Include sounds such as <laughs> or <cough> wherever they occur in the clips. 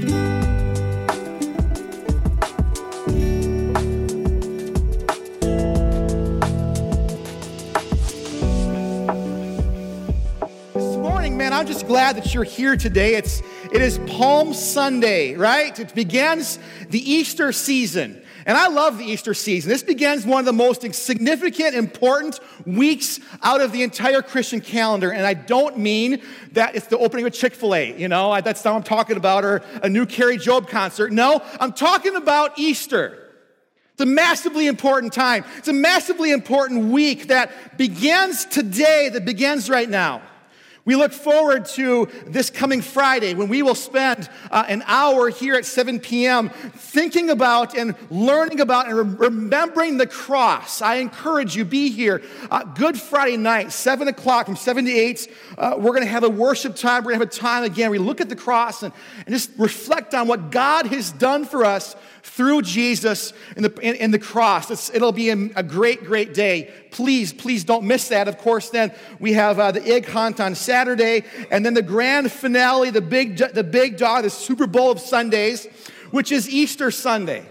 This morning, man, I'm just glad that you're here today. It's it is Palm Sunday, right? It begins the Easter season. And I love the Easter season. This begins one of the most significant, important weeks out of the entire Christian calendar. And I don't mean that it's the opening of Chick fil A, you know, that's not what I'm talking about, or a new Kari Jobe concert. No, I'm talking about Easter. It's a massively important time. It's a massively important week that begins today, that begins right now. We look forward to this coming Friday when we will spend uh, an hour here at 7 p.m. thinking about and learning about and re- remembering the cross. I encourage you, be here. Uh, Good Friday night, 7 o'clock, from 7 to 8. Uh, we're going to have a worship time. We're going to have a time again. We look at the cross and, and just reflect on what God has done for us through Jesus in the, in, the cross. It's, it'll be a, a, great, great day. Please, please don't miss that. Of course, then we have uh, the egg hunt on Saturday, and then the grand finale, the big, the big dog, the Super Bowl of Sundays, which is Easter Sunday.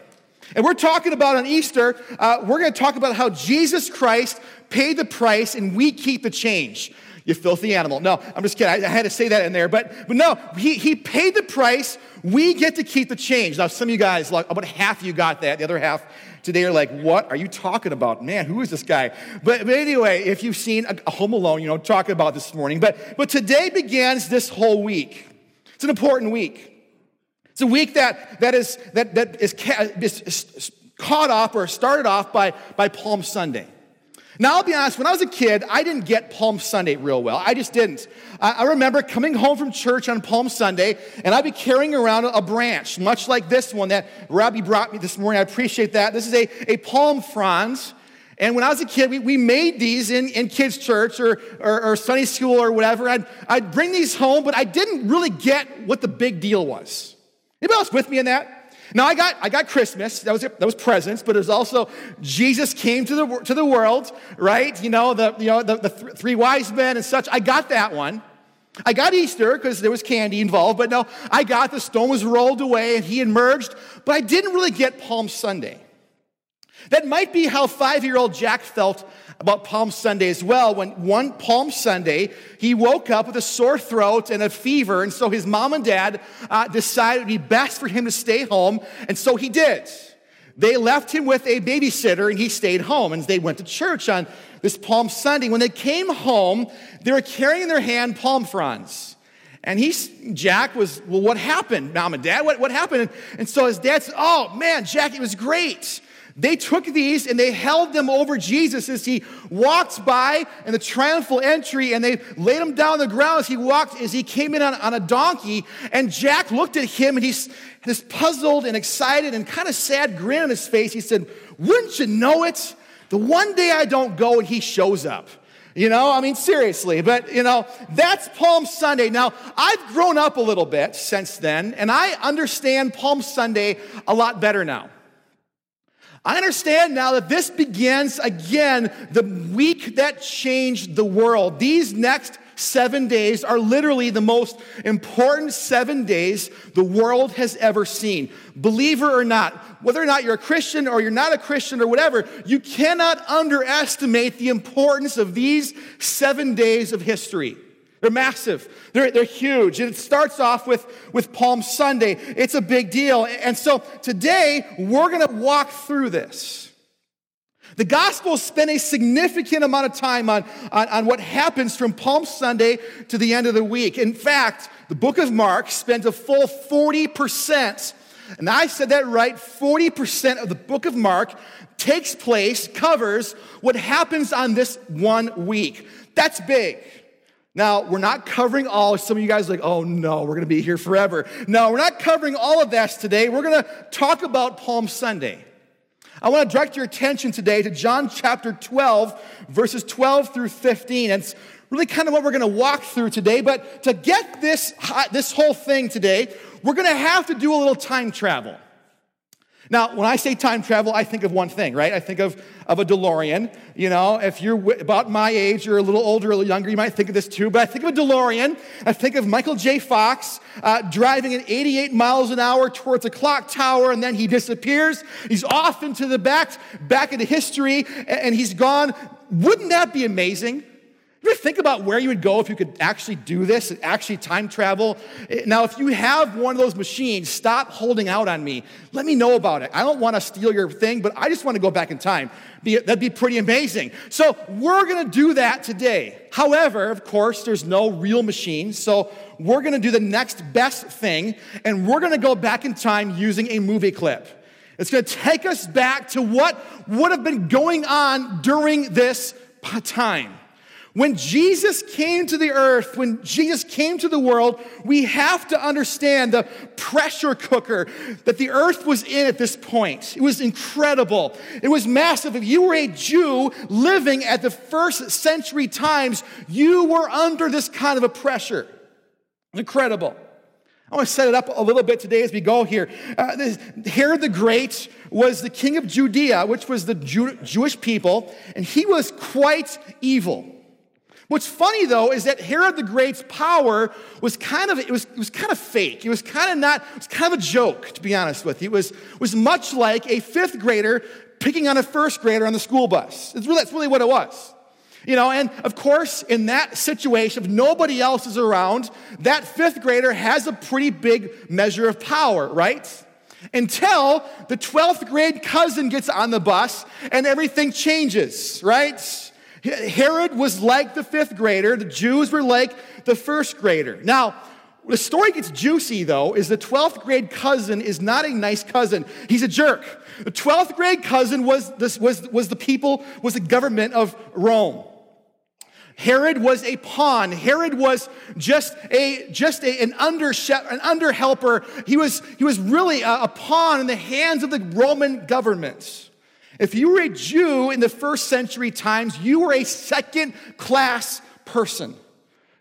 And we're talking about on Easter, uh, we're going to talk about how Jesus Christ paid the price and we keep the change you filthy animal. No, I'm just kidding. I, I, had to say that in there. But, but no, he, he paid the price. We get to keep the change. Now, some of you guys, like about half of you got that. The other half today are like, what are you talking about? Man, who is this guy? But, but anyway, if you've seen a, a Home Alone, you know, talking about this morning. But, but today begins this whole week. It's an important week. It's a week that, that, is, that, that is, is, is caught off or started off by, by Palm Sunday. Now, I'll be honest, when I was a kid, I didn't get Palm Sunday real well. I just didn't. I remember coming home from church on Palm Sunday, and I'd be carrying around a branch, much like this one that Robbie brought me this morning. I appreciate that. This is a, a palm fronds. And when I was a kid, we, we made these in, in kids' church or, or, or Sunday school or whatever. I'd, I'd bring these home, but I didn't really get what the big deal was. Anybody else with me in that? Now I got I got Christmas. That was that was presents, but it was also Jesus came to the to the world, right? You know the you know the, the th- three wise men and such. I got that one. I got Easter because there was candy involved, but no, I got the stone was rolled away and he emerged. But I didn't really get Palm Sunday. That might be how five year old Jack felt about Palm Sunday as well. When one Palm Sunday, he woke up with a sore throat and a fever, and so his mom and dad uh, decided it would be best for him to stay home, and so he did. They left him with a babysitter, and he stayed home, and they went to church on this Palm Sunday. When they came home, they were carrying in their hand palm fronds. And he, Jack was, well, what happened, mom and dad? What, what happened? And so his dad said, oh, man, Jack, it was great. They took these and they held them over Jesus as he walked by in the triumphal entry and they laid him down on the ground as he walked, as he came in on, on a donkey. And Jack looked at him and he's this puzzled and excited and kind of sad grin on his face. He said, Wouldn't you know it? The one day I don't go and he shows up. You know, I mean, seriously, but you know, that's Palm Sunday. Now, I've grown up a little bit since then, and I understand Palm Sunday a lot better now. I understand now that this begins again the week that changed the world. These next seven days are literally the most important seven days the world has ever seen. Believer or not, whether or not you're a Christian or you're not a Christian or whatever, you cannot underestimate the importance of these seven days of history. They're massive. They're, they're huge. And it starts off with, with Palm Sunday. It's a big deal. And so today, we're going to walk through this. The Gospels spend a significant amount of time on, on, on what happens from Palm Sunday to the end of the week. In fact, the book of Mark spends a full 40%, and I said that right 40% of the book of Mark takes place, covers what happens on this one week. That's big. Now, we're not covering all. Some of you guys like, oh no, we're going to be here forever. No, we're not covering all of that today. We're going to talk about Palm Sunday. I want to direct your attention today to John chapter 12, verses 12 through 15. And it's really kind of what we're going to walk through today. But to get this, this whole thing today, we're going to have to do a little time travel. Now, when I say time travel, I think of one thing, right? I think of, of a DeLorean. You know, if you're w- about my age or a little older or a little younger, you might think of this too. But I think of a DeLorean. I think of Michael J. Fox uh, driving at 88 miles an hour towards a clock tower, and then he disappears. He's off into the back, back into history, and, and he's gone. Wouldn't that be amazing? You ever think about where you would go if you could actually do this, actually time travel? Now, if you have one of those machines, stop holding out on me. Let me know about it. I don't want to steal your thing, but I just want to go back in time. That'd be pretty amazing. So, we're going to do that today. However, of course, there's no real machine. So, we're going to do the next best thing, and we're going to go back in time using a movie clip. It's going to take us back to what would have been going on during this time. When Jesus came to the earth, when Jesus came to the world, we have to understand the pressure cooker that the earth was in at this point. It was incredible. It was massive. If you were a Jew living at the first century times, you were under this kind of a pressure. Incredible. I want to set it up a little bit today as we go here. Uh, this, Herod the Great was the king of Judea, which was the Jew, Jewish people, and he was quite evil. What's funny though is that Herod the Great's power was kind of it was, it was kind of fake. It was kind of not, it was kind of a joke, to be honest with you. It was, was much like a fifth grader picking on a first grader on the school bus. It's really, that's really what it was. You know, and of course, in that situation, if nobody else is around, that fifth grader has a pretty big measure of power, right? Until the 12th grade cousin gets on the bus and everything changes, right? Herod was like the fifth grader, the Jews were like the first grader. Now, the story gets juicy though, is the 12th grade cousin is not a nice cousin. He's a jerk. The 12th grade cousin was, this, was, was the people, was the government of Rome. Herod was a pawn. Herod was just a just a, an under an under helper. He was he was really a, a pawn in the hands of the Roman government. If you were a Jew in the first century times, you were a second class person.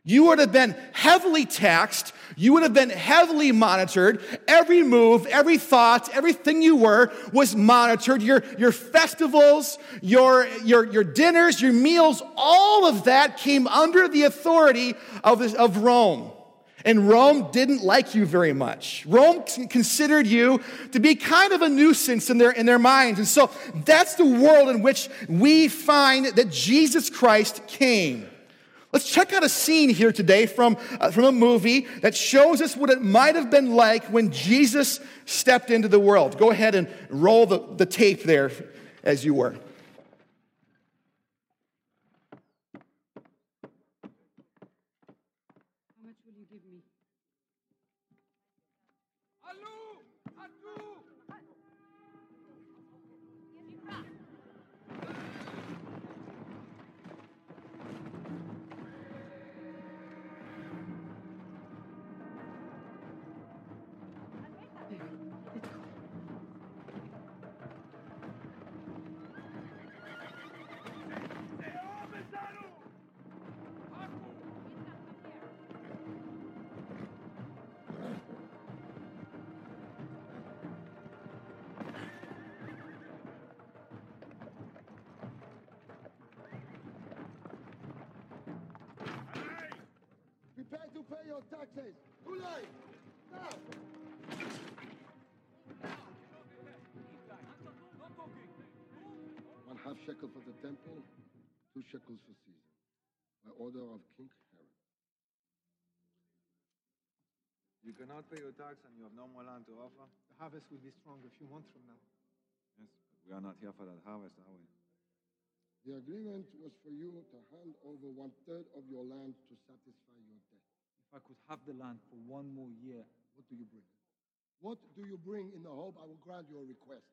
You would have been heavily taxed. You would have been heavily monitored. Every move, every thought, everything you were was monitored. Your, your festivals, your, your, your dinners, your meals, all of that came under the authority of, of Rome. And Rome didn't like you very much. Rome considered you to be kind of a nuisance in their, in their minds. And so that's the world in which we find that Jesus Christ came. Let's check out a scene here today from, uh, from a movie that shows us what it might have been like when Jesus stepped into the world. Go ahead and roll the, the tape there as you were. Taxes. Ulay! Now! One half shekel for the temple, two shekels for Caesar, by order of King Herod. You cannot pay your tax and you have no more land to offer? The harvest will be strong a few months from now. Yes, but we are not here for that harvest, are we? The agreement was for you to hand over one third of your land to satisfy your debt. If I could have the land for one more year, what do you bring? What do you bring in the hope I will grant your request?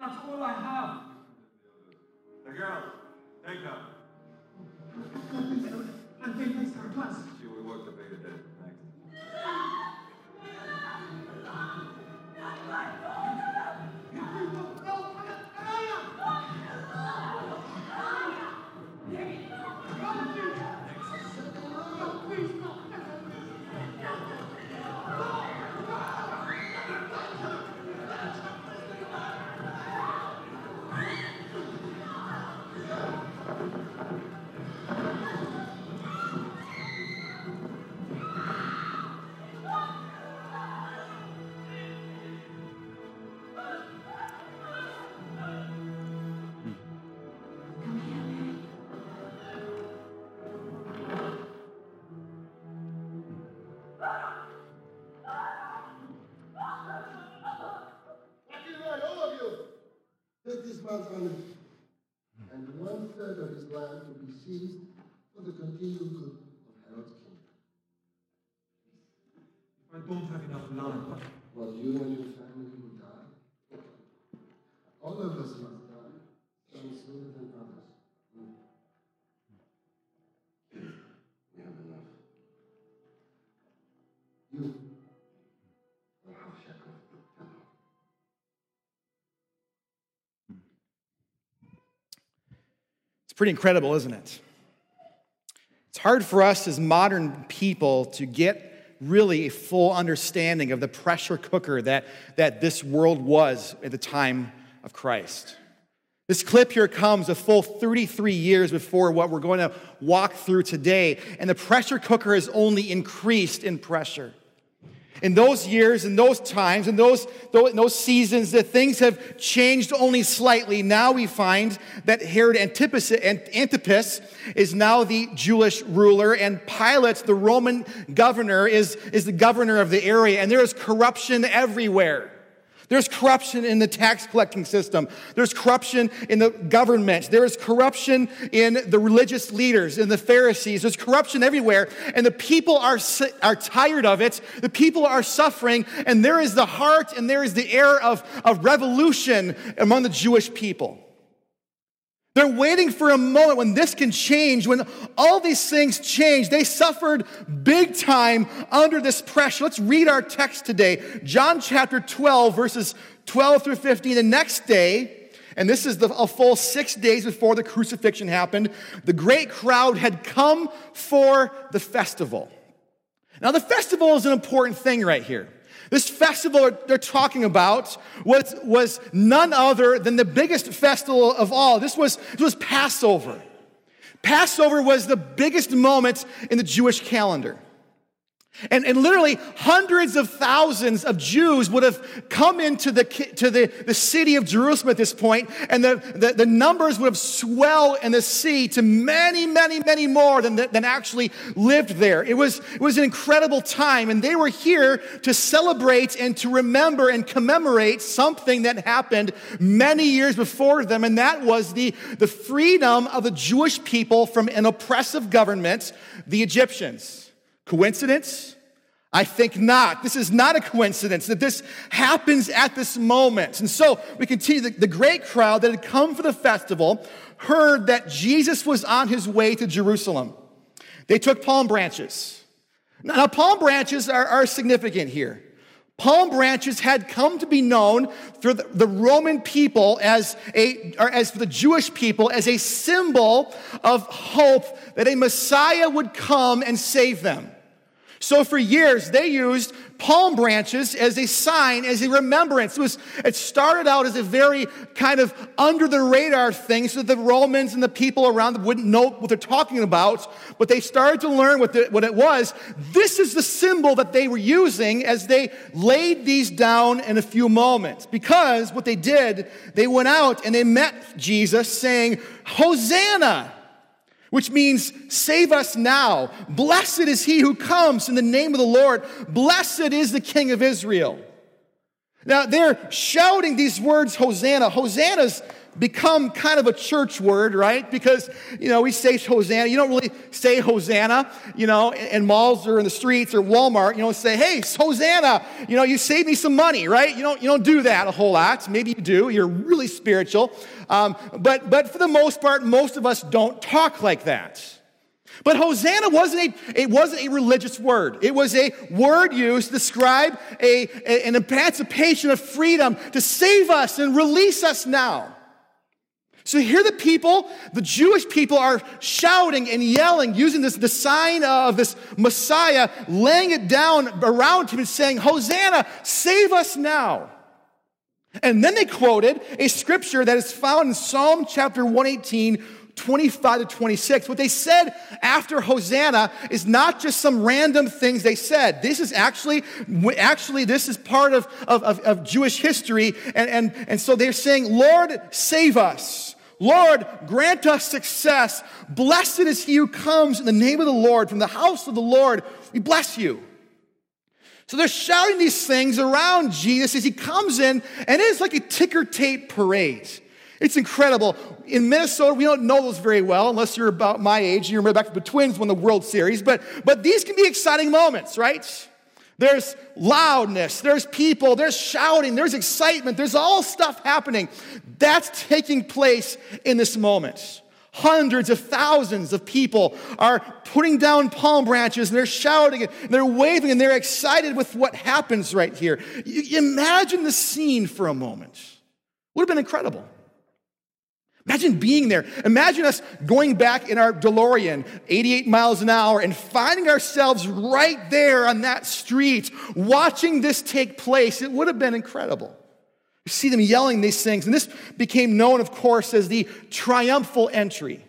That's all I have. The girl, take her. And <laughs> take next her class. She will work to pay the debt next. Enemy, and It's pretty incredible, isn't it? It's hard for us as modern people to get really a full understanding of the pressure cooker that, that this world was at the time of Christ. This clip here comes a full 33 years before what we're going to walk through today, and the pressure cooker has only increased in pressure. In those years, in those times, in those, in those seasons, that things have changed only slightly. Now we find that Herod Antipas, Antipas is now the Jewish ruler, and Pilate, the Roman governor, is, is the governor of the area, and there is corruption everywhere. There's corruption in the tax collecting system. There's corruption in the government. There is corruption in the religious leaders, in the Pharisees. There's corruption everywhere. And the people are, are tired of it. The people are suffering. And there is the heart and there is the air of, of revolution among the Jewish people. They're waiting for a moment when this can change, when all these things change. They suffered big time under this pressure. Let's read our text today. John chapter 12, verses 12 through 15. The next day, and this is the, a full six days before the crucifixion happened, the great crowd had come for the festival. Now, the festival is an important thing right here. This festival they're talking about was, was none other than the biggest festival of all. This was, this was Passover. Passover was the biggest moment in the Jewish calendar. And, and literally hundreds of thousands of Jews would have come into the, to the, the city of Jerusalem at this point, and the, the, the numbers would have swelled in the sea to many, many, many more than, than actually lived there. It was, it was an incredible time, and they were here to celebrate and to remember and commemorate something that happened many years before them, and that was the, the freedom of the Jewish people from an oppressive government, the Egyptians. Coincidence? I think not. This is not a coincidence that this happens at this moment. And so we continue. The, the, great crowd that had come for the festival heard that Jesus was on his way to Jerusalem. They took palm branches. Now, palm branches are, are significant here. Palm branches had come to be known through the, the Roman people as a, or as for the Jewish people, as a symbol of hope that a Messiah would come and save them. So for years, they used palm branches as a sign, as a remembrance. It, was, it started out as a very kind of under the radar thing so that the Romans and the people around them wouldn't know what they're talking about, but they started to learn what, the, what it was. This is the symbol that they were using as they laid these down in a few moments. Because what they did, they went out and they met Jesus saying, Hosanna! Which means save us now. Blessed is he who comes in the name of the Lord. Blessed is the King of Israel. Now they're shouting these words, Hosanna. Hosanna's become kind of a church word, right? Because, you know, we say Hosanna. You don't really say Hosanna, you know, in malls or in the streets or Walmart. You don't say, hey, Hosanna, you know, you save me some money, right? You don't, you don't do that a whole lot. Maybe you do. You're really spiritual. Um, but, but for the most part, most of us don't talk like that. But Hosanna wasn't a, it wasn't a religious word. It was a word used to describe a, a, an emancipation of freedom to save us and release us now. So here the people, the Jewish people are shouting and yelling, using this the sign of this Messiah, laying it down around him and saying, Hosanna, save us now. And then they quoted a scripture that is found in Psalm chapter 118, 25 to 26. What they said after Hosanna is not just some random things they said. This is actually, actually, this is part of, of, of, Jewish history. And, and, and so they're saying, Lord, save us. Lord, grant us success. Blessed is he who comes in the name of the Lord from the house of the Lord. We bless you. So they're shouting these things around Jesus as he comes in, and it is like a ticker tape parade. It's incredible. In Minnesota, we don't know those very well unless you're about my age. and You remember back to the Twins won the World Series. But, but these can be exciting moments, right? There's loudness, there's people, there's shouting, there's excitement, there's all stuff happening. That's taking place in this moment. Hundreds of thousands of people are putting down palm branches and they're shouting and they're waving and they're excited with what happens right here. You imagine the scene for a moment. Would have been incredible. Imagine being there. Imagine us going back in our DeLorean, 88 miles an hour, and finding ourselves right there on that street, watching this take place. It would have been incredible. You see them yelling these things. And this became known, of course, as the triumphal entry.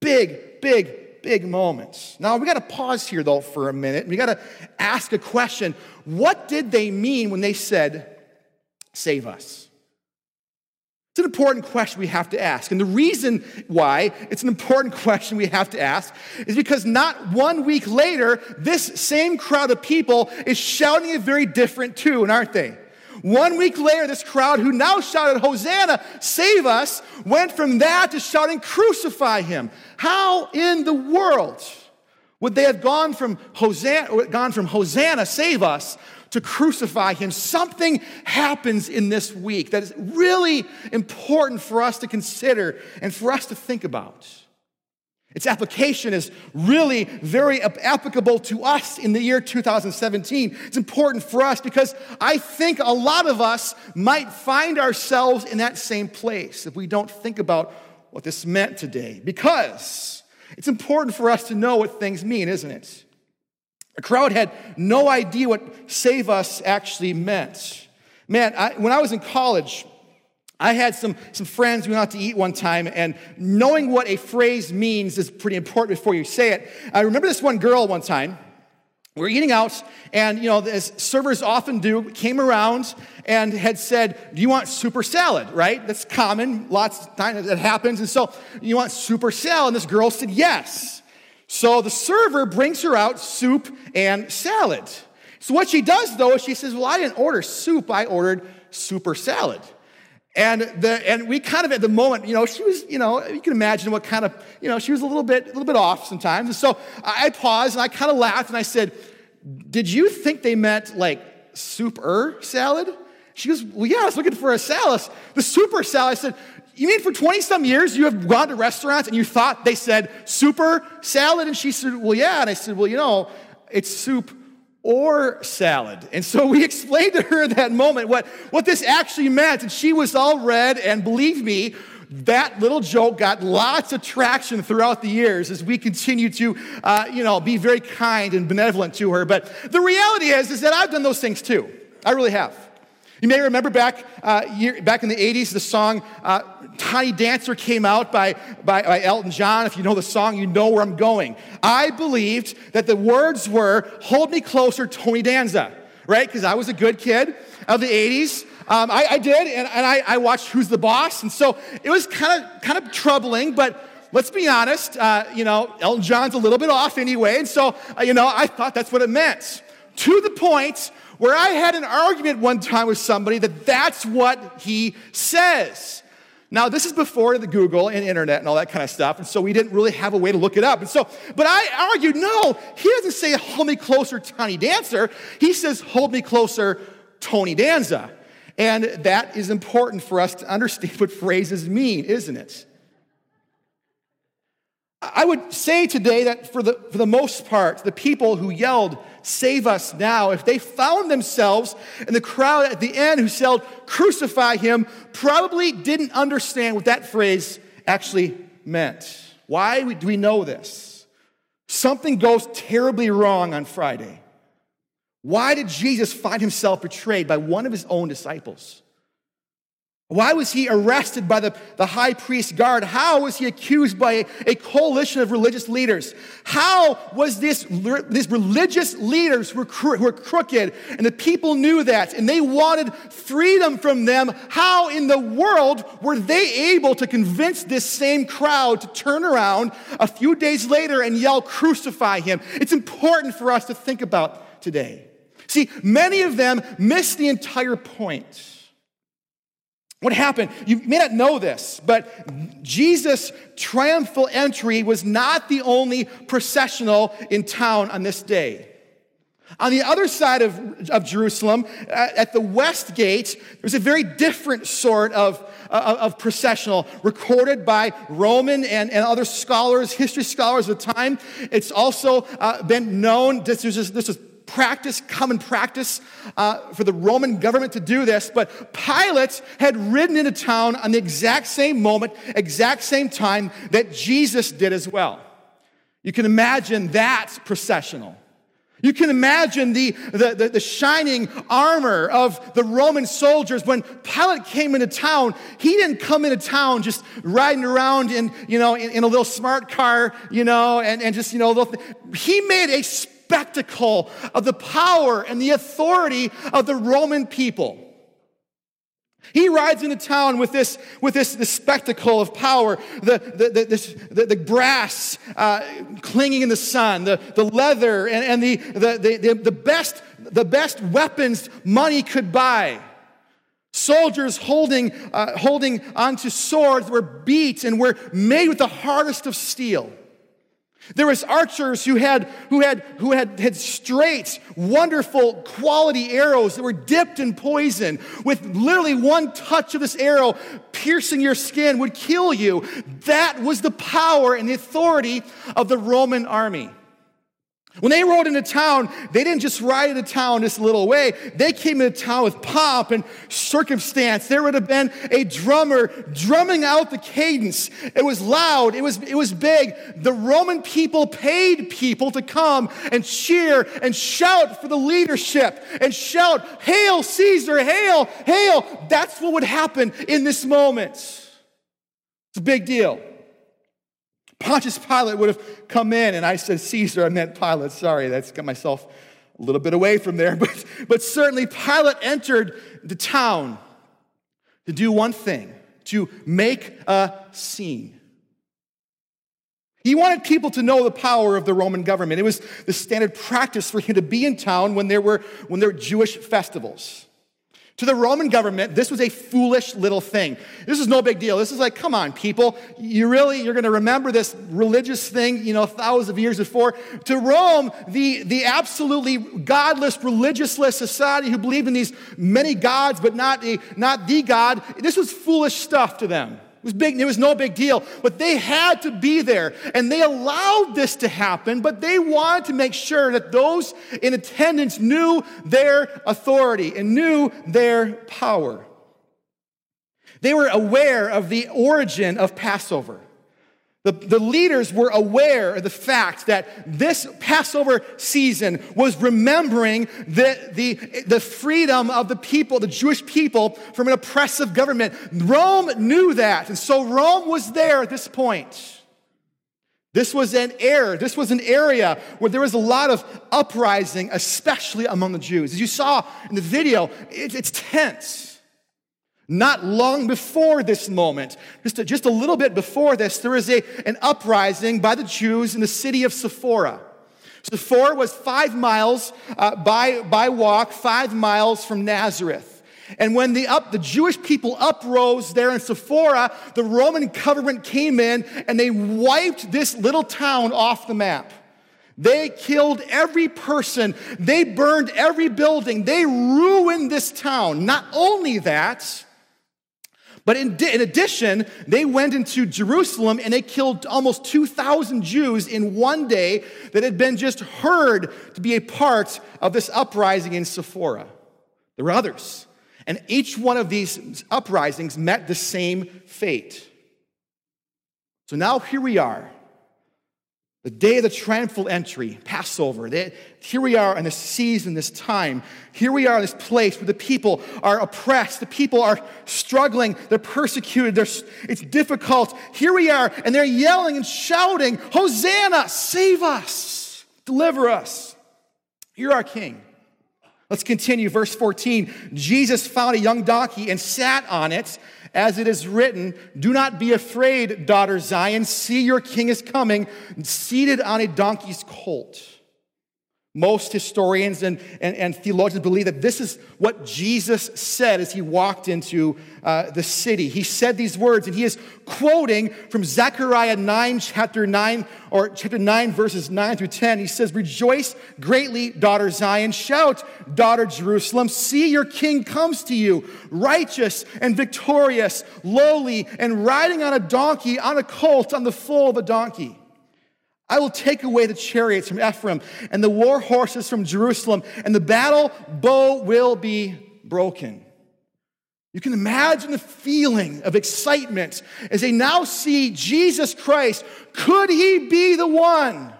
Big, big, big moments. Now, we got to pause here, though, for a minute. We got to ask a question. What did they mean when they said, Save us? It's an important question we have to ask. And the reason why it's an important <laughs> question we have to ask is because not one week later, this same crowd of people is shouting a very different tune, aren't they? One week later, this crowd who now shouted, Hosanna, save us, went from that to shouting, Crucify him. How in the world would they have gone from Hosanna, gone from Hosanna, save us, to crucify him? Something happens in this week that is really important for us to consider and for us to think about. Its application is really very applicable to us in the year 2017. It's important for us because I think a lot of us might find ourselves in that same place if we don't think about what this meant today. Because it's important for us to know what things mean, isn't it? The crowd had no idea what save us actually meant. Man, I, when I was in college, I had some, some friends we went out to eat one time, and knowing what a phrase means is pretty important before you say it. I remember this one girl one time. We were eating out, and you know, as servers often do, came around and had said, Do you want super salad? Right? That's common, lots of times that happens. And so, you want super salad? And this girl said, Yes. So the server brings her out soup and salad. So what she does though is she says, Well, I didn't order soup, I ordered super salad. And, the, and we kind of at the moment, you know, she was, you know, you can imagine what kind of, you know, she was a little bit, a little bit off sometimes. And so I paused and I kind of laughed and I said, Did you think they meant like soup-er salad? She goes, Well, yeah, I was looking for a salad. The super salad. I said, You mean for 20 some years you have gone to restaurants and you thought they said super salad? And she said, Well, yeah. And I said, Well, you know, it's soup or salad. And so we <laughs> explained to her that moment what, what this actually meant. And she was all red. And believe me, that little joke got lots of traction throughout the years as we continue to, uh, you know, be very kind and benevolent to her. But the reality is, is that I've done those things too. I really have. You may remember back, uh, year, back in the 80s, the song uh, Tiny Dancer came out by, by, by, Elton John. If you know the song, you know where I'm going. I believed that the words were, Hold Me Closer, Tony Danza, right? Because I was a good kid of the 80s. Um, I, I, did, and, and I, I, watched Who's the Boss, and so it was kind of kind of troubling, but let's be honest, uh, you know, Elton John's a little bit off anyway, and so, uh, you know, I thought that's what it meant. To the point where I had an argument one time with somebody that that's what he says. Now, this is before the Google and internet and all that kind of stuff, and so we didn't really have a way to look it up. And so, but I argued, no, he doesn't say, hold me closer, Tony Dancer. He says, hold me closer, Tony Danza. And that is important for us to understand what phrases mean, isn't it? I would say today that for the, for the most part, the people who yelled, Save us now, if they found themselves in the crowd at the end who said, Crucify him, probably didn't understand what that phrase actually meant. Why do we know this? Something goes terribly wrong on Friday. Why did Jesus find himself betrayed by one of his own disciples? Why was he arrested by the, the high priest guard? How was he accused by a, a coalition of religious leaders? How was this, these religious leaders who were, who were crooked and the people knew that and they wanted freedom from them? How in the world were they able to convince this same crowd to turn around a few days later and yell, crucify him? It's important for us to think about today. See, many of them miss the entire point. What happened? You may not know this, but Jesus' triumphal entry was not the only processional in town on this day. On the other side of, of Jerusalem, at the west gate, there's a very different sort of, uh, of processional recorded by Roman and, and other scholars, history scholars of the time. It's also uh, been known, this is, this is practice, common practice uh, for the Roman government to do this, but Pilate had ridden into town on the exact same moment, exact same time that Jesus did as well. You can imagine that processional. You can imagine the, the, the, the, shining armor of the Roman soldiers. When Pilate came into town, he didn't come into town just riding around in, you know, in, in a little smart car, you know, and, and just, you know, he made a spectacle of the power and the authority of the Roman people. He rides into town with this, with this, this spectacle of power, the, the, the, this, the, the brass uh, clinging in the sun, the, the leather, and, and the, the, the, the, best, the best weapons money could buy. Soldiers holding, uh, holding onto swords were beat and were made with the hardest of steel. There was archers who had, who had, who had, had straight, wonderful quality arrows that were dipped in poison. With literally one touch of this arrow piercing your skin would kill you. That was the power and the authority of the Roman army. When they rode into town, they didn't just ride into town this little way. They came into town with pomp and circumstance. There would have been a drummer drumming out the cadence. It was loud, it was, it was big. The Roman people paid people to come and cheer and shout for the leadership and shout, Hail Caesar, hail, hail. That's what would happen in this moment. It's a big deal. Pontius Pilate would have come in, and I said Caesar, I meant Pilate. Sorry, that's got myself a little bit away from there. <laughs> But, but certainly, Pilate entered the town to do one thing to make a scene. He wanted people to know the power of the Roman government. It was the standard practice for him to be in town when there were, when there were Jewish festivals. To the Roman government, this was a foolish little thing. This is no big deal. This is like, come on, people. You really, you're going to remember this religious thing, you know, thousands of years before. To Rome, the, the absolutely godless, religiousless society who believed in these many gods, but not, the, not the God, this was foolish stuff to them was big, it was no big deal. But they had to be there. And they allowed this to happen, but they wanted to make sure that those in attendance knew their authority and knew their power. They were aware of the origin of Passover. The, the leaders were aware of the fact that this Passover season was remembering the, the, the freedom of the people, the Jewish people, from an oppressive government. Rome knew that. And so Rome was there at this point. This was an era, this was an area where there was a lot of uprising, especially among the Jews. As you saw in the video, it, it's tense. Not long before this moment, just a, just a little bit before this, there was a, an uprising by the Jews in the city of Sephora. Sephora was five miles uh, by, by walk, five miles from Nazareth. And when the, up, the Jewish people uprose there in Sephora, the Roman government came in and they wiped this little town off the map. They killed every person. They burned every building. They ruined this town. Not only that, but in, in, addition, they went into Jerusalem and they killed almost 2,000 Jews in one day that had been just heard to be a part of this uprising in Sephora. There were others. And each one of these uprisings met the same fate. So now here we are the day of the triumphal entry, Passover. They, here we are in this season, this time. Here we are in this place where the people are oppressed, the people are struggling, they're persecuted, they're, it's difficult. Here we are, and they're yelling and shouting, Hosanna, save us, deliver us. You're our king. Let's continue. Verse 14 Jesus found a young donkey and sat on it as it is written, Do not be afraid, daughter Zion. See, your king is coming, seated on a donkey's colt. Most historians and, and, and theologians believe that this is what Jesus said as he walked into uh, the city. He said these words, and he is quoting from Zechariah 9, chapter 9, or chapter 9, verses 9 through 10. He says, Rejoice greatly, daughter Zion. Shout, daughter Jerusalem. See, your king comes to you, righteous and victorious, lowly, and riding on a donkey, on a colt, on the foal of a donkey. I will take away the chariots from Ephraim and the war horses from Jerusalem, and the battle bow will be broken. You can imagine the feeling of excitement as they now see Jesus Christ. Could he be the one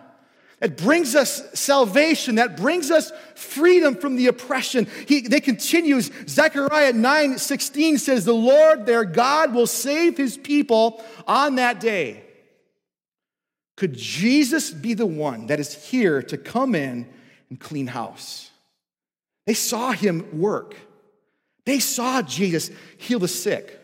that brings us salvation, that brings us freedom from the oppression? He, they continues, Zechariah 9 16 says, The Lord their God will save his people on that day. Could Jesus be the one that is here to come in and clean house? They saw him work. They saw Jesus heal the sick.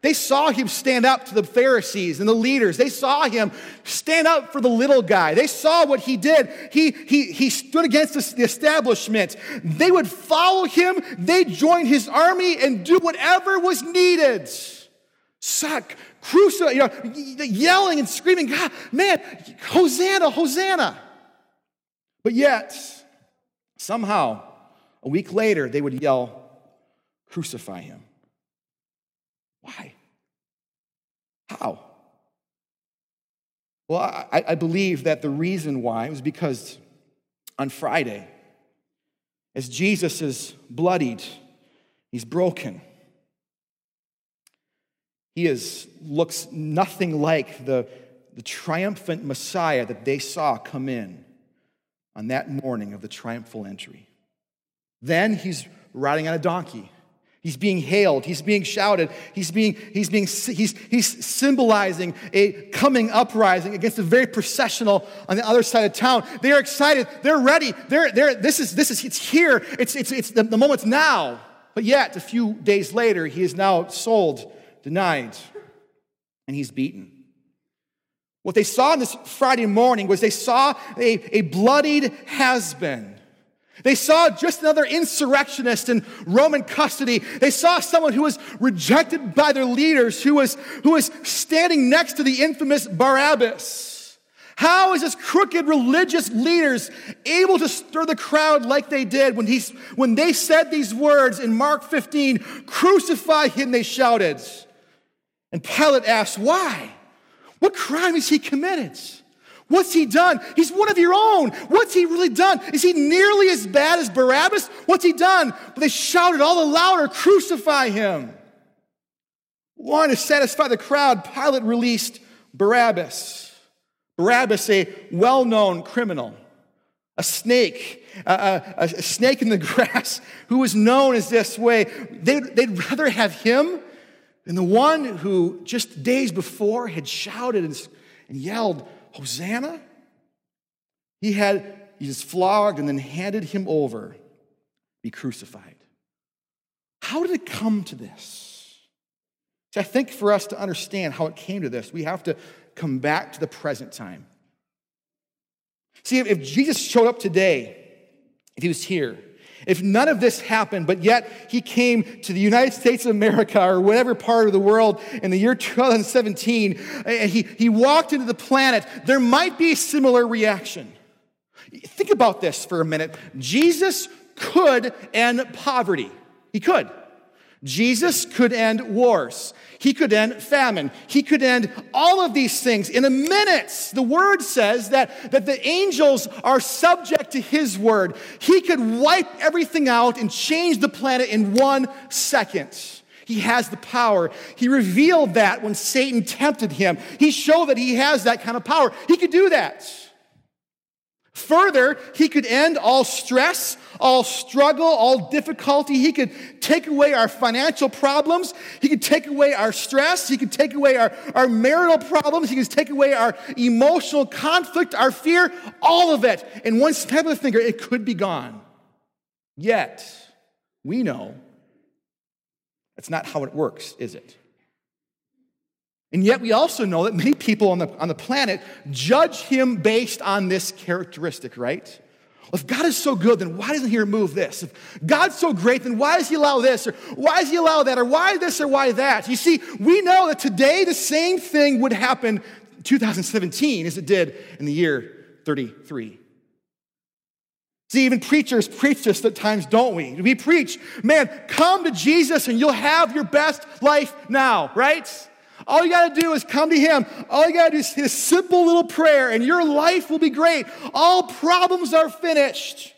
They saw him stand up to the Pharisees and the leaders. They saw him stand up for the little guy. They saw what he did. He, he, he stood against the establishment. They would follow him, they'd join his army and do whatever was needed. Suck, crucify, you know, yelling and screaming, God, man, Hosanna, Hosanna. But yet, somehow, a week later, they would yell, Crucify him. Why? How? Well, I, I believe that the reason why was because on Friday, as Jesus is bloodied, he's broken he is, looks nothing like the, the triumphant Messiah that they saw come in on that morning of the triumphal entry. Then he's riding on a donkey. He's being hailed. He's being shouted. He's being, he's being, he's, he's symbolizing a coming uprising against a very processional on the other side of town. They're excited. They're ready. They're, they're, this is, this is, it's here. It's, it's, it's the, the moment's now. But yet, a few days later, he is now sold denied, and he's beaten. What they saw on this Friday morning was they saw a, a bloodied has been. They saw just another insurrectionist in Roman custody. They saw someone who was rejected by their leaders, who was, who was standing next to the infamous Barabbas. How is this crooked religious leaders able to stir the crowd like they did when, he, when they said these words in Mark 15, crucify him, they shouted. And Pilate asks, Why? What crime has he committed? What's he done? He's one of your own. What's he really done? Is he nearly as bad as Barabbas? What's he done? But they shouted all the louder, Crucify him. Wanting to satisfy the crowd, Pilate released Barabbas. Barabbas, a well known criminal, a snake, a, a, a, snake in the <laughs> grass who was known as this way. They'd, they'd rather have him and the one who just days before had shouted and, yelled, Hosanna, he had, he was flogged and then handed him over be crucified. How did it come to this? See, I think for us to understand how it came to this, we have to come back to the present time. See, if Jesus showed up today, if he was here, if none of this happened, but yet he came to the United States of America or whatever part of the world in the year 2017, and eh, he, he walked into the planet, there might be a similar reaction. Think about this for a minute. Jesus could end poverty. He could. Jesus could end wars. He could end famine. He could end all of these things in a minute. The word says that, that the angels are subject to his word. He could wipe everything out and change the planet in one second. He has the power. He revealed that when Satan tempted him. He showed that he has that kind of power. He could do that. Further, he could end all stress, all struggle, all difficulty. He could take away our financial problems. He could take away our stress. He could take away our, our marital problems. He could take away our emotional conflict, our fear, all of it. In one snap of the finger, it could be gone. Yet, we know that's not how it works, is it? And yet, we also know that many people on the, on the planet judge him based on this characteristic, right? Well, If God is so good, then why doesn't He remove this? If God's so great, then why does He allow this? Or why does He allow that? Or why this or why that? You see, we know that today the same thing would happen 2017 as it did in the year 33. See, even preachers preach this at times, don't we? We preach, man, come to Jesus and you'll have your best life now, right? All you got to do is come to Him. All you got to do is His simple little prayer, and your life will be great. All problems are finished.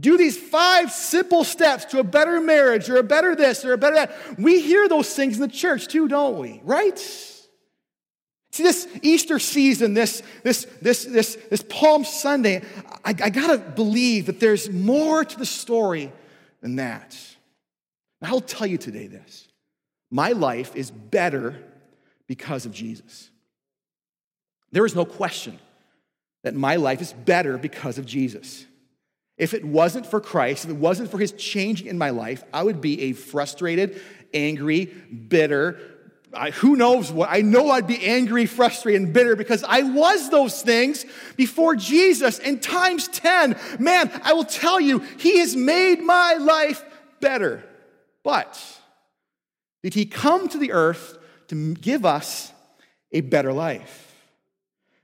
Do these five simple steps to a better marriage or a better this or a better that. We hear those things in the church too, don't we? Right? See, this Easter season, this, this, this, this, this Palm Sunday, I, I got to believe that there's more to the story than that. And I'll tell you today this my life is better because of Jesus. There is no question that my life is better because of Jesus. If it wasn't for Christ, if it wasn't for his changing in my life, I would be a frustrated, angry, bitter, I, who knows what? I know I'd be angry, frustrated, and bitter because I was those things before Jesus. And times 10, man, I will tell you, He has made my life better. But did He come to the earth to give us a better life?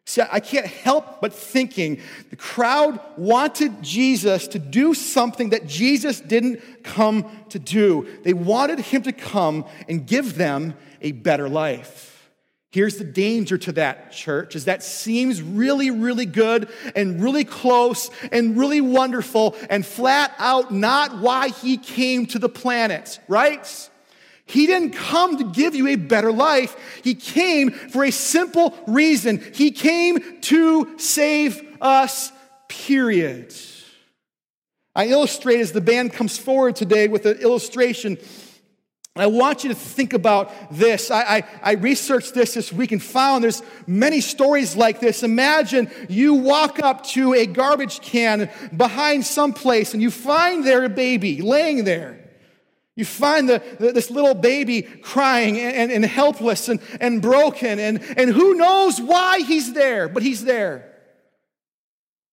See, I can't help but thinking the crowd wanted Jesus to do something that Jesus didn't come to do. They wanted him to come and give them a better life. Here's the danger to that, church, is that seems really, really good and really close and really wonderful and flat out not why he came to the planet, right? He didn't come to give you a better life. He came for a simple reason. He came to save us, period. I illustrate as the band comes forward today with an illustration I want you to think about this. I, I, I, researched this this week and found there's many stories like this. Imagine you walk up to a garbage can behind some place and you find there a baby laying there. You find the, the, this little baby crying and, and, and helpless and, and broken, and, and who knows why he's there, but he's there.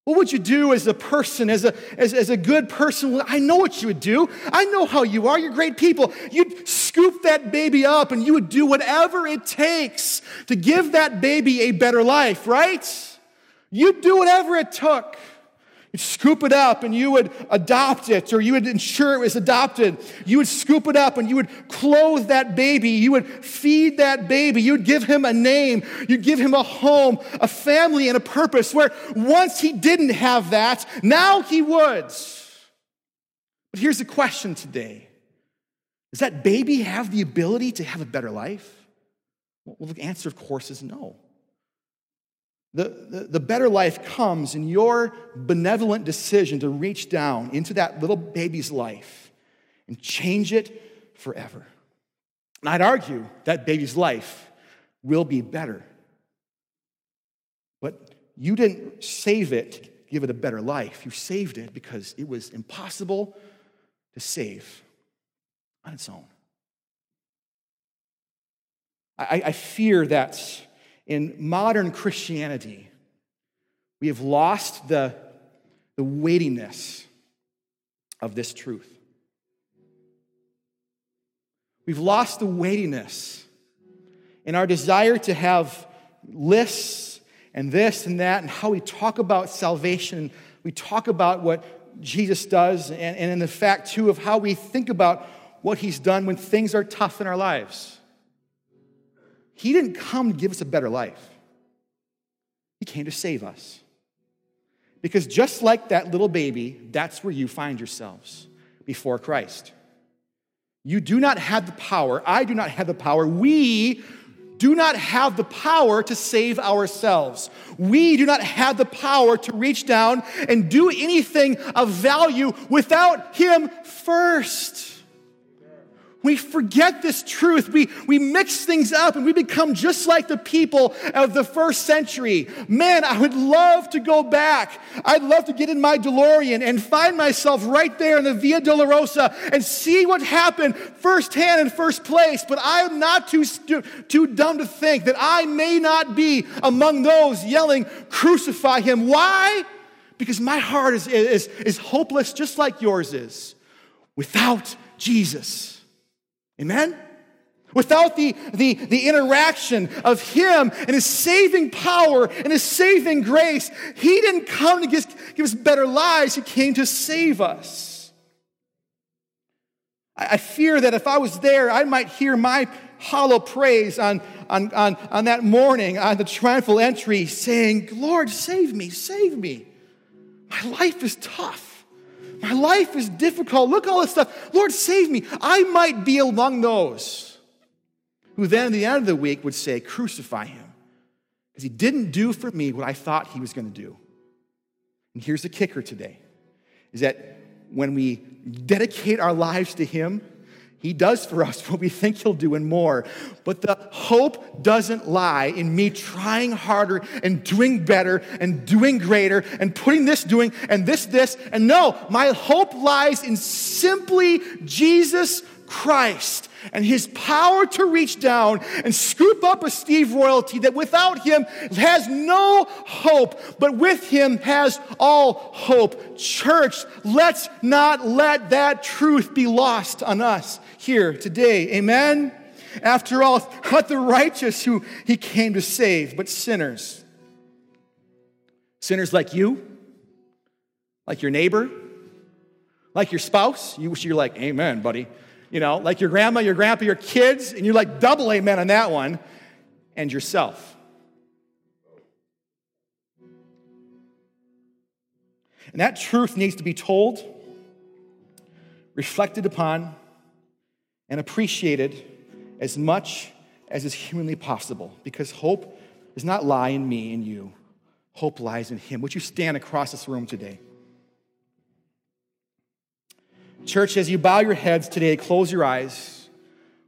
What would you do as a person, as a, as, as a good person? I know what you would do. I know how you are. You're great people. You'd scoop that baby up and you would do whatever it takes to give that baby a better life, right? You'd do whatever it took. You'd scoop it up and you would adopt it, or you would ensure it was adopted. You would scoop it up and you would clothe that baby. You would feed that baby. You would give him a name. You'd give him a home, a family, and a purpose where once he didn't have that, now he would. But here's the question today Does that baby have the ability to have a better life? Well, the answer, of course, is no. The, the, the, better life comes in your benevolent decision to reach down into that little baby's life and change it forever. And I'd argue that baby's life will be better. But you didn't save it to give it a better life. You saved it because it was impossible to save on its own. I, I fear that in modern Christianity, we have lost the, the weightiness of this truth. We've lost the weightiness in our desire to have lists and this and that, and how we talk about salvation. We talk about what Jesus does, and, and in the fact, too, of how we think about what he's done when things are tough in our lives. He didn't come to give us a better life, He came to save us. Because just like that little baby, that's where you find yourselves before Christ. You do not have the power. I do not have the power. We do not have the power to save ourselves. We do not have the power to reach down and do anything of value without Him first. We forget this truth. We, we mix things up and we become just like the people of the first century. Man, I would love to go back. I'd love to get in my DeLorean and find myself right there in the Via Dolorosa and see what happened firsthand in first place. But I am not too, stu- too dumb to think that I may not be among those yelling, Crucify him. Why? Because my heart is, is, is hopeless just like yours is without Jesus. Amen? Without the, the, the interaction of Him and His saving power and His saving grace, He didn't come to give, give us better lives, He came to save us. I, I fear that if I was there, I might hear my hollow praise on, on, on, on that morning on the triumphal entry saying, Lord, save me, save me. My life is tough. My life is difficult. Look all this stuff. Lord, save me. I might be among those who then at the end of the week would say, Crucify him. Because he didn't do for me what I thought he was going to do. And here's the kicker today is that when we dedicate our lives to him, he does for us <laughs> what we think He'll do and more. But the hope doesn't lie in me trying harder and doing better and doing greater and putting this doing and this, this. And no, my hope lies in simply Jesus Christ and his power to reach down and scoop up a Steve royalty that without him has no hope, but with him has all hope. Church, let's not let that truth be lost on us here today. Amen? After all, not the righteous who he came to save, but sinners. Sinners like you, like your neighbor, like your spouse. You, you're like, Amen, buddy. You know, like your grandma, your grandpa, your kids, and you're like double amen on that one, and yourself. And that truth needs to be told, reflected upon, and appreciated as much as is humanly possible because hope does not lie in me and you. Hope lies in Him. Would you stand across this room today? Church, as you bow your heads today, close your eyes.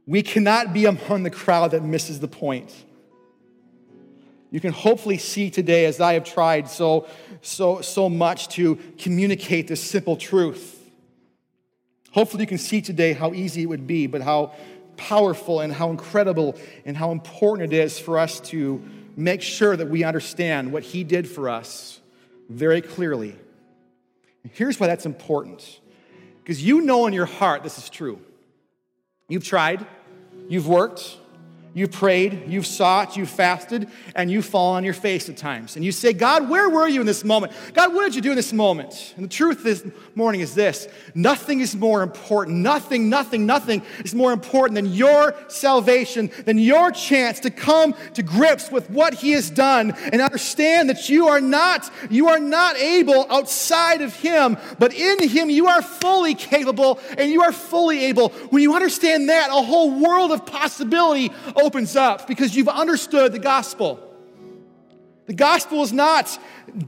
We cannot be among the crowd that misses the point. You can hopefully see today, as I have tried so, so, so much to communicate this simple truth. Hopefully, you can see today how easy it would be, but how powerful and how incredible and how important it is for us to make sure that we understand what He did for us very clearly. Here's why that's important because you know in your heart this is true. You've tried, you've worked, You've prayed, you've sought, you've fasted, and you fall on your face at times. And you say, God, where were you in this moment? God, what did you do in this moment? And the truth this morning is this nothing is more important. Nothing, nothing, nothing is more important than your salvation, than your chance to come to grips with what He has done and understand that you are not, you are not able outside of Him, but in Him you are fully capable and you are fully able. When you understand that, a whole world of possibility opens up because you've understood the gospel. The gospel is not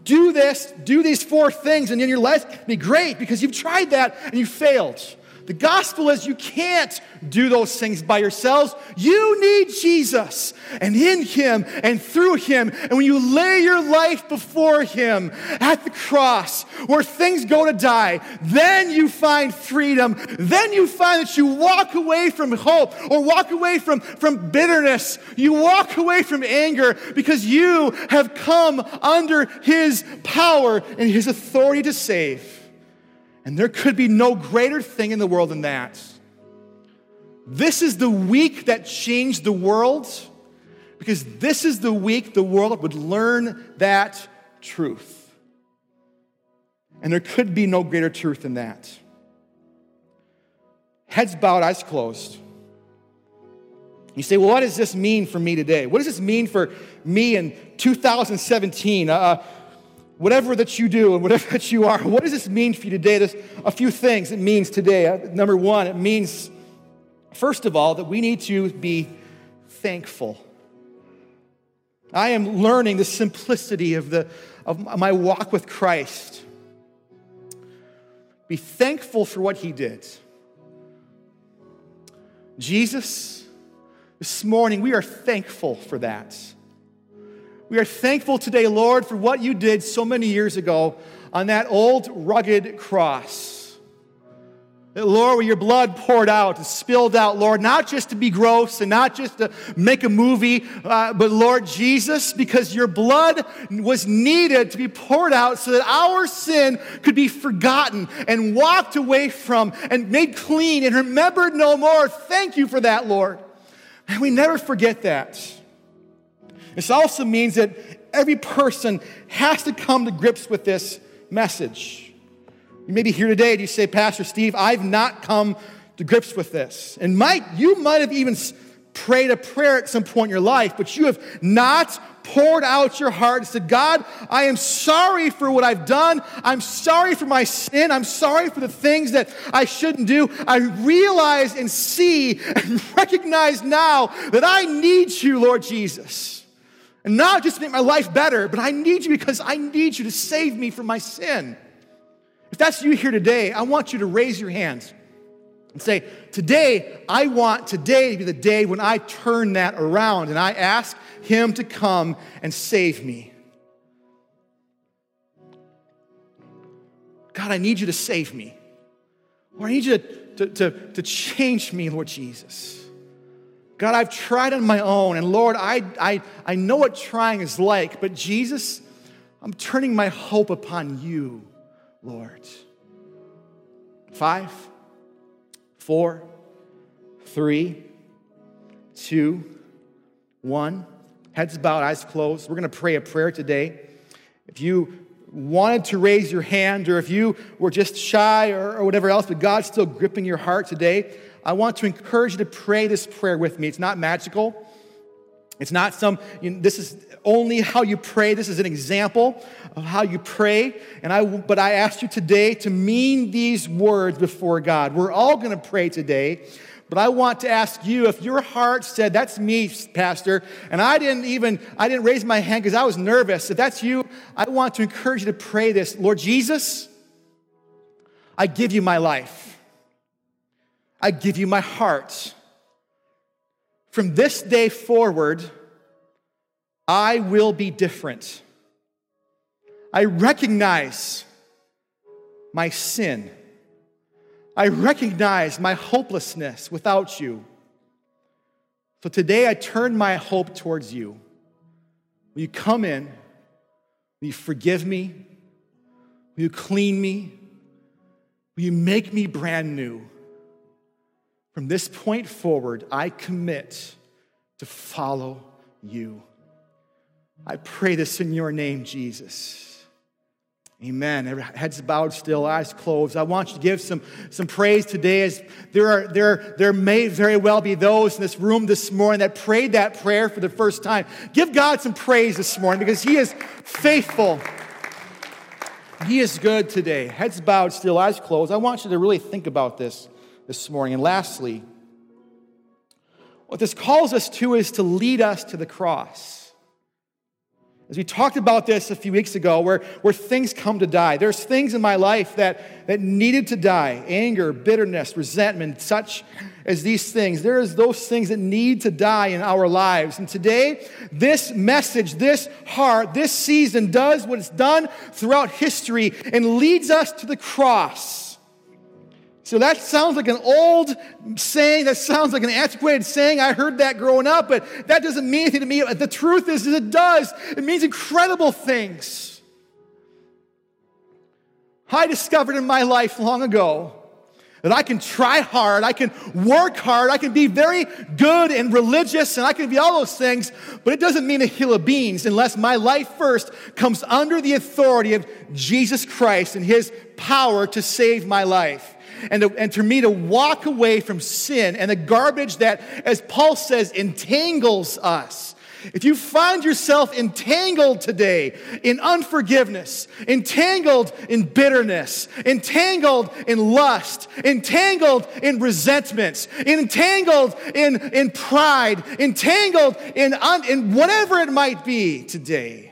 do this, do these four things, and then your life be great because you've tried that and you failed. The gospel is you can't do those things by yourselves. You need Jesus. And in Him and through Him, and when you lay your life before Him at the cross where things go to die, then you find freedom. Then you find that you walk away from hope or walk away from, from bitterness. You walk away from anger because you have come under His power and His authority to save. And there could be no greater thing in the world than that. This is the week that changed the world because this is the week the world would learn that truth. And there could be no greater truth than that. Heads bowed, eyes closed. You say, well, what does this mean for me today? What does this mean for me in 2017? Uh, whatever that you do and whatever <laughs> that you are, what does this mean for you today? There's a few things it means today. Uh, number one, it means, first of all, that we need to be thankful. I am learning the simplicity of, the, of my walk with Christ. Be thankful for what he did. Jesus, this morning, we are thankful for that. We are thankful today, Lord, for what you did so many years ago on that old rugged cross. Lord, where your blood poured out, and spilled out, Lord, not just to be gross and not just to make a movie, uh, but Lord Jesus, because your blood was needed to be poured out so that our sin could be forgotten and walked away from and made clean and remembered no more. Thank you for that, Lord. And we never forget that. This also means that every person has to come to grips with this message. You may be here today and you say, Pastor Steve, I've not come to grips with this. And Mike, you might have even prayed a prayer at some point in your life, but you have not poured out your heart and said, God, I am sorry for what I've done. I'm sorry for my sin. I'm sorry for the things that I shouldn't do. I realize and see and <laughs> recognize now that I need you, Lord Jesus. And not just to make my life better, but I need you because I need you to save me from my sin. If that's you here today, I want you to raise your hands and say, Today, I want today to be the day when I turn that around and I ask Him to come and save me. God, I need you to save me. Or I need you to, to, to, to change me, Lord Jesus. God, I've tried on my own, and Lord, I, I, I know what trying is like, but Jesus, I'm turning my hope upon you. Lord. Five, four, three, two, one. Heads bowed, eyes closed. We're going to pray a prayer today. If you wanted to raise your hand, or if you were just shy or, or whatever else, but God's still gripping your heart today, I want to encourage you to pray this prayer with me. It's not magical. It's not some, you know, this is only how you pray. This is an example of how you pray. And I, but I asked you today to mean these words before God. We're all going to pray today. But I want to ask you if your heart said, That's me, Pastor, and I didn't even, I didn't raise my hand because I was nervous. If that's you, I want to encourage you to pray this Lord Jesus, I give you my life, I give you my heart. From this day forward, I will be different. I recognize my sin. I recognize my hopelessness without you. So today I turn my hope towards you. Will you come in? Will you forgive me? Will you clean me? Will you make me brand new? From this point forward, I commit to follow you. I pray this in your name, Jesus. Amen. Heads bowed still, eyes closed. I want you to give some, some praise today as there, are, there, there may very well be those in this room this morning that prayed that prayer for the first time. Give God some praise this morning because He is faithful. He is good today. Heads bowed still, eyes closed. I want you to really think about this this morning. And lastly, what this calls us to is to lead us to the cross. As we talked about this a few weeks ago, where, where things come to die. There's things in my life that, that needed to die anger, bitterness, resentment, such as these things. There's those things that need to die in our lives. And today, this message, this heart, this season does what it's done throughout history and leads us to the cross. So that sounds like an old saying. That sounds like an antiquated saying. I heard that growing up, but that doesn't mean anything to me. The truth is, is it does. It means incredible things. I discovered in my life long ago that I can try hard, I can work hard, I can be very good and religious, and I can be all those things, but it doesn't mean a hill of beans unless my life first comes under the authority of Jesus Christ and his power to save my life and, to, and for me to walk away from sin and the garbage that, as Paul says, entangles us. If you find yourself entangled today in unforgiveness, entangled in bitterness, entangled in lust, entangled in resentments, entangled in, in pride, entangled in, un, in whatever it might be today,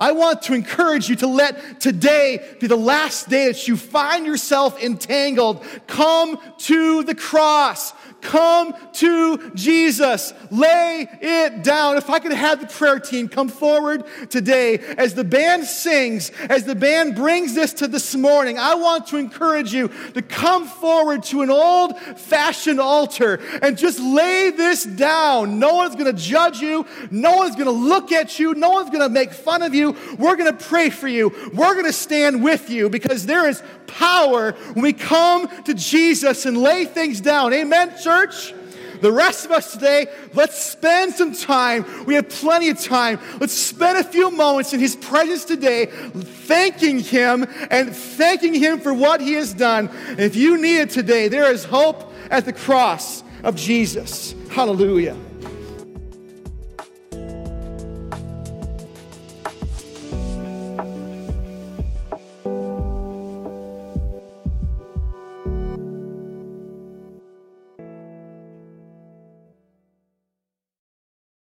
I want to encourage you to let today be the last day that you find yourself entangled. Come to the cross. Come to Jesus. Lay it down. If I could have the prayer team come forward today as the band sings, as the band brings this to this morning, I want to encourage you to come forward to an old fashioned altar and just lay this down. No one's going to judge you. No one's going to look at you. No one's going to make fun of you. We're going to pray for you. We're going to stand with you because there is power when we come to Jesus and lay things down. Amen, church? The rest of us today, let's spend some time. We have plenty of time. Let's spend a few moments in His presence today, thanking Him and thanking Him for what He has done. If you need it today, there is hope at the cross of Jesus. Hallelujah.